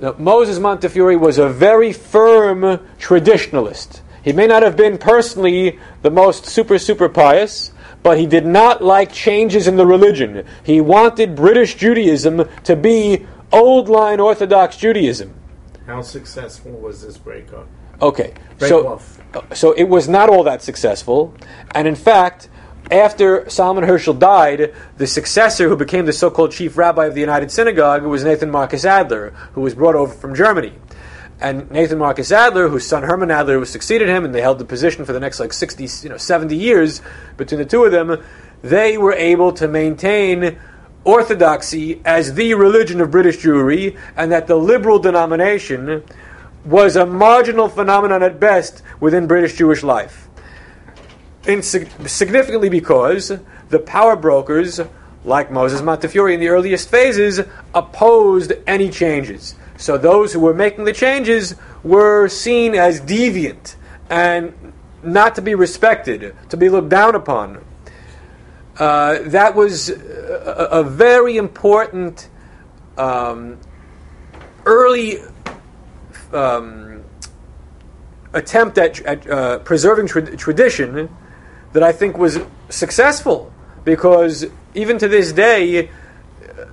Now, Moses Montefiore was a very firm traditionalist. He may not have been personally the most super, super pious, but he did not like changes in the religion. He wanted British Judaism to be old line Orthodox Judaism. How successful was this breakup? Okay, Break so off. so it was not all that successful, and in fact, after Solomon Herschel died, the successor who became the so-called chief rabbi of the United Synagogue was Nathan Marcus Adler, who was brought over from Germany. And Nathan Marcus Adler, whose son Herman Adler succeeded him, and they held the position for the next like 60, you know, 70 years between the two of them, they were able to maintain orthodoxy as the religion of British Jewry, and that the liberal denomination was a marginal phenomenon at best within British Jewish life. Significantly because the power brokers, like Moses Montefiore in the earliest phases, opposed any changes. So those who were making the changes were seen as deviant and not to be respected, to be looked down upon. Uh, that was a, a very important um, early um, attempt at, at uh, preserving tra- tradition that I think was successful because even to this day,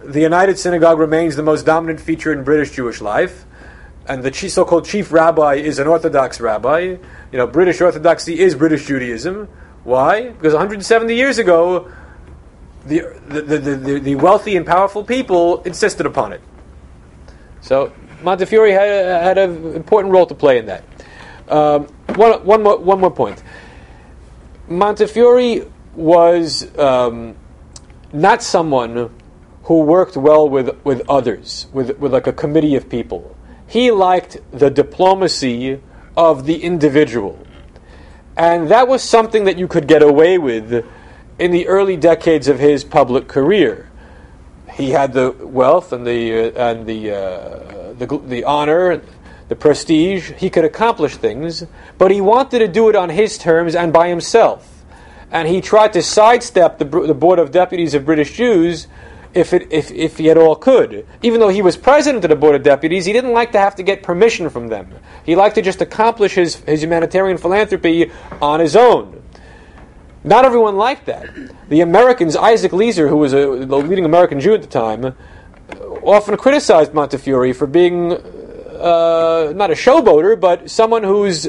the United Synagogue remains the most dominant feature in British Jewish life, and the chi- so-called chief rabbi is an Orthodox rabbi. You know, British Orthodoxy is British Judaism. Why? Because 170 years ago, the, the, the, the wealthy and powerful people insisted upon it. So Montefiore had, had an important role to play in that. Um, one, one, more, one more point. Montefiore was um, not someone who worked well with, with others, with, with like a committee of people. He liked the diplomacy of the individual. And that was something that you could get away with in the early decades of his public career. He had the wealth and the, uh, and the, uh, the, the honor, the prestige. He could accomplish things, but he wanted to do it on his terms and by himself. And he tried to sidestep the, the Board of Deputies of British Jews if, it, if, if he at all could. Even though he was president of the Board of Deputies, he didn't like to have to get permission from them. He liked to just accomplish his, his humanitarian philanthropy on his own. Not everyone liked that. The Americans, Isaac Leeser, who was a, the leading American Jew at the time, often criticized Montefiore for being uh, not a showboater, but someone who's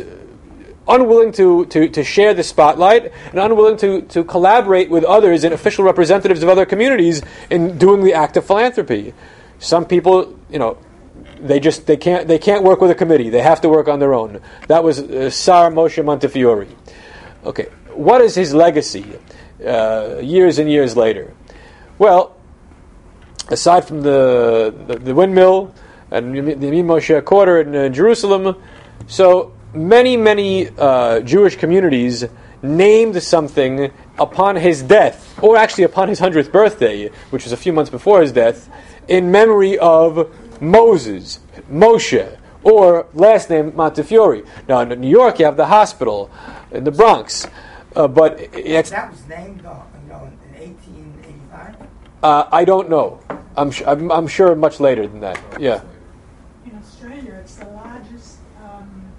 unwilling to, to, to share the spotlight and unwilling to, to collaborate with others and official representatives of other communities in doing the act of philanthropy. Some people, you know, they just they can't they can't work with a committee. They have to work on their own. That was uh, Sar Moshe Montefiore. Okay, what is his legacy uh, years and years later? Well, aside from the the, the windmill and the Moshe quarter in uh, Jerusalem, so many many uh, Jewish communities named something upon his death, or actually upon his hundredth birthday, which was a few months before his death, in memory of Moses, Moshe, or last name Montefiore. Now in New York, you have the hospital in the Bronx, uh, but it's, That was named, you know, in eighteen eighty-five? Uh, I don't know. I'm, sh- I'm, I'm sure much later than that. Yeah. In Australia, it's the largest um,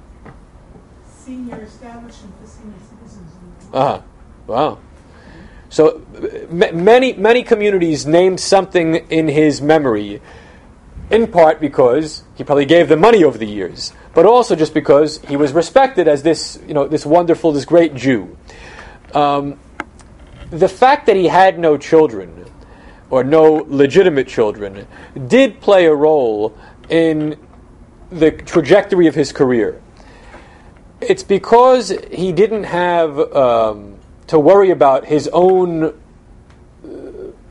senior establishment for senior citizens. in the world. Uh huh. Wow. So m- many many communities named something in his memory, in part because he probably gave them money over the years, but also just because he was respected as this you know this wonderful this great Jew. Um, the fact that he had no children or no legitimate children did play a role in the trajectory of his career it's because he didn't have um, to worry about his own uh,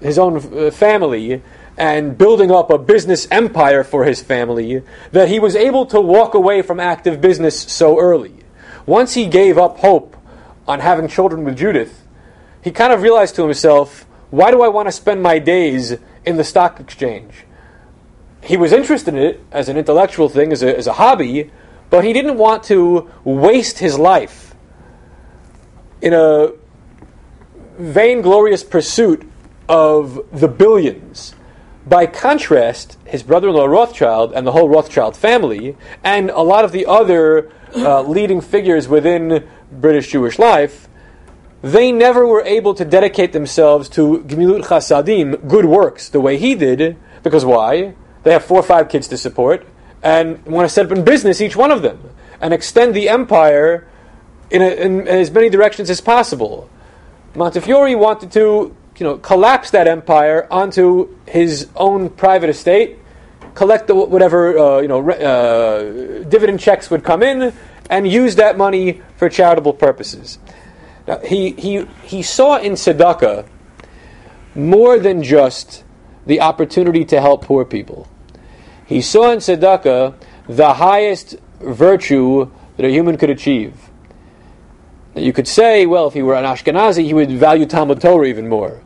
his own uh, family and building up a business empire for his family that he was able to walk away from active business so early. Once he gave up hope on having children with Judith, he kind of realized to himself, why do I want to spend my days in the stock exchange? he was interested in it as an intellectual thing, as a, as a hobby, but he didn't want to waste his life in a vainglorious pursuit of the billions. By contrast, his brother in law Rothschild and the whole Rothschild family, and a lot of the other uh, leading figures within British Jewish life, they never were able to dedicate themselves to Gemilut Chasadim, good works, the way he did, because why? They have four or five kids to support, and want to set up in business each one of them, and extend the empire in, a, in as many directions as possible. Montefiore wanted to, you know, collapse that empire onto his own private estate, collect the, whatever uh, you know re- uh, dividend checks would come in, and use that money for charitable purposes. Now, he he he saw in tzedakah more than just the opportunity to help poor people. He saw in tzedakah the highest virtue that a human could achieve. You could say, well, if he were an Ashkenazi, he would value Talmud Torah even more.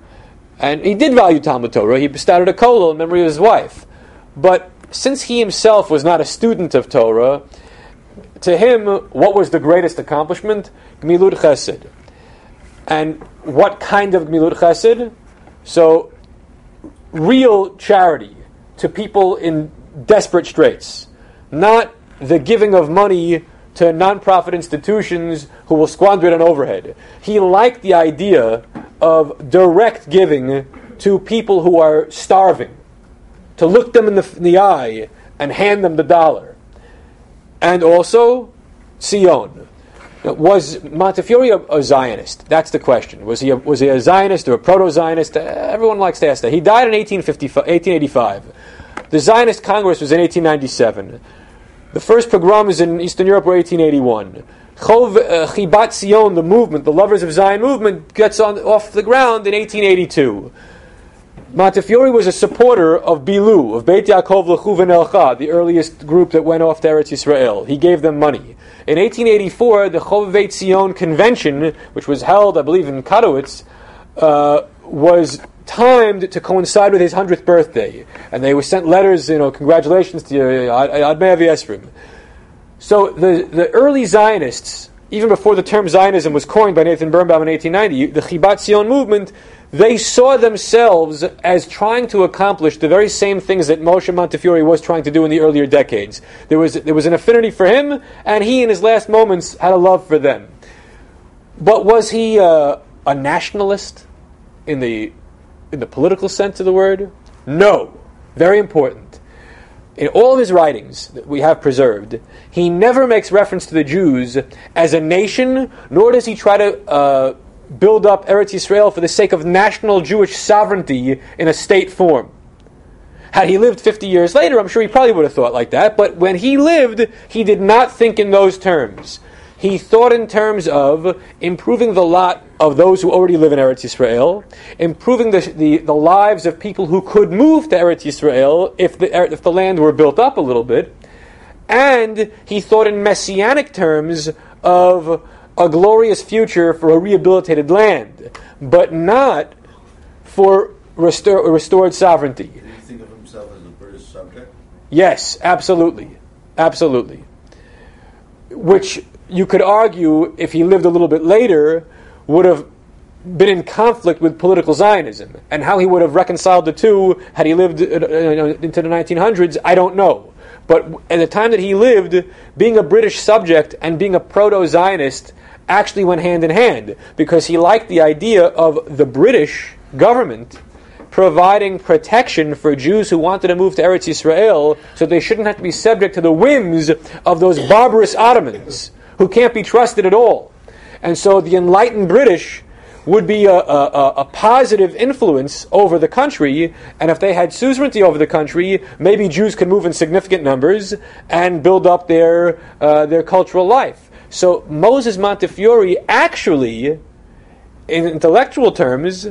And he did value Talmud Torah. He started a kollel in memory of his wife. But since he himself was not a student of Torah, to him, what was the greatest accomplishment? Gmilut Chesed. And what kind of Gmilut Chesed? So, real charity to people in desperate straits, not the giving of money to nonprofit institutions who will squander it on overhead. He liked the idea of direct giving to people who are starving, to look them in the, in the eye and hand them the dollar. And also, Sion. Was Montefiore a, a Zionist? That's the question. Was he a, was he a Zionist or a proto-Zionist? Everyone likes to ask that. He died in 1855, 1885. The Zionist Congress was in 1897. The first pogroms in Eastern Europe were 1881. Uh, Chibat Sion, the movement, the Lovers of Zion movement, gets on, off the ground in 1882. Montefiore was a supporter of Bilu, of Beit Yaakov Lechu Venelcha, the earliest group that went off to Eretz Yisrael. He gave them money. In 1884, the Chovevei Zion convention, which was held, I believe, in Katowice, uh, was timed to coincide with his 100th birthday. And they were sent letters, you know, congratulations to you, Ad Me'av Yesrim. So the, the early Zionists, even before the term Zionism was coined by Nathan Birnbaum in 1890, the Chibat Zion movement, they saw themselves as trying to accomplish the very same things that Moshe Montefiore was trying to do in the earlier decades. There was, there was an affinity for him, and he, in his last moments, had a love for them. But was he uh, a nationalist in the in the political sense of the word? No. Very important. In all of his writings that we have preserved, he never makes reference to the Jews as a nation, nor does he try to uh, build up Eretz Yisrael for the sake of national Jewish sovereignty in a state form. Had he lived 50 years later, I'm sure he probably would have thought like that, but when he lived, he did not think in those terms. He thought in terms of improving the lot of those who already live in Eretz Yisrael, improving the, the, the lives of people who could move to Eretz Yisrael if the, er, if the land were built up a little bit, and he thought in messianic terms of a glorious future for a rehabilitated land, but not for restor- restored sovereignty. Did he think of himself as a British subject? Yes, absolutely. Absolutely. Which you could argue, if he lived a little bit later, would have been in conflict with political Zionism. And how he would have reconciled the two had he lived uh, uh, into the 1900s, I don't know. But at the time that he lived, being a British subject and being a proto Zionist actually went hand in hand because he liked the idea of the British government providing protection for Jews who wanted to move to Eretz Israel so they shouldn't have to be subject to the whims of those barbarous Ottomans who can't be trusted at all. And so the enlightened British would be a, a, a, positive influence over the country, and if they had suzerainty over the country, maybe Jews could move in significant numbers and build up their, uh, their cultural life. So Moses Montefiore actually, in intellectual terms,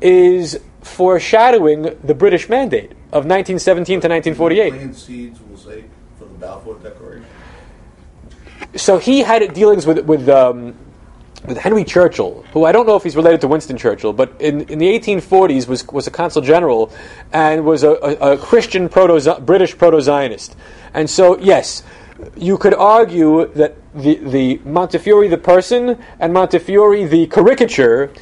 is foreshadowing the British mandate of 1917 to 1948. Plant seeds, we'll say, for the Balfour Declaration. So he had dealings with with um, with Henry Churchill, who I don't know if he's related to Winston Churchill, but in, in the 1840s was was a consul general and was a, a, a Christian proto British proto Zionist, and so yes. You could argue that the, the Montefiore the person and Montefiore the caricature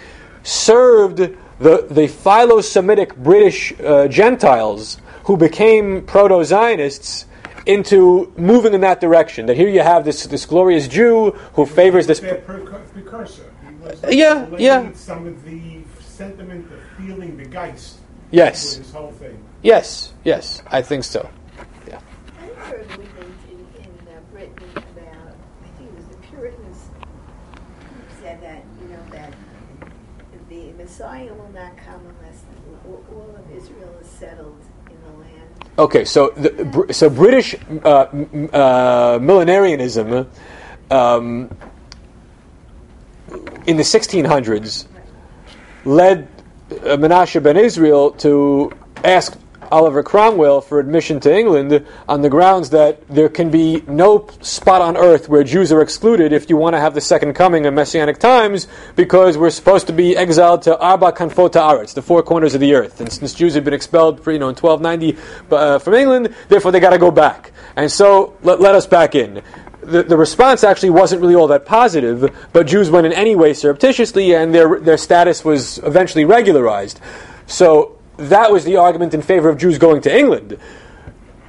served the, the Philo Semitic British uh, Gentiles who became proto Zionists into moving in that direction. That here you have this, this glorious Jew who favors this. Their precursor. He was Yeah, yeah. Some of the sentiment, the feeling, the geist. Yes. This whole thing. Yes, yes, I think so. Yeah. I heard in, in uh, Britain about, I think it was the Puritans who said that, you know, that the Messiah will not come unless all all of Israel is settled in the land. Okay, so the, so British uh, uh, millenarianism um, in the 1600s led uh, Menashe ben Israel to ask Oliver Cromwell for admission to England on the grounds that there can be no spot on earth where Jews are excluded if you want to have the second coming of Messianic times, because we're supposed to be exiled to Arba Kanfot Haaretz, the four corners of the earth. And since Jews had been expelled, for, you know, in 1290 uh, from England, therefore they got to go back. And so let, let us back in the, the response actually wasn't really all that positive, but Jews went in anyway surreptitiously, and their, their status was eventually regularized. So that was the argument in favor of Jews going to England.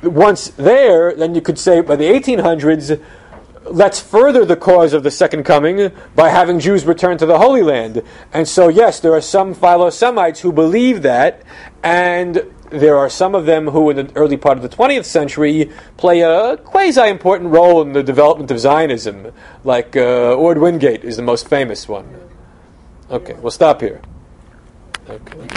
Once there, then you could say by the 1800s, let's further the cause of the second coming by having Jews return to the Holy Land. And so, yes, there are some Philo Semites who believe that, and there are some of them who, in the early part of the 20th century, play a quasi important role in the development of Zionism, like uh, Orde Wingate is the most famous one. Okay, we'll stop here. Okay.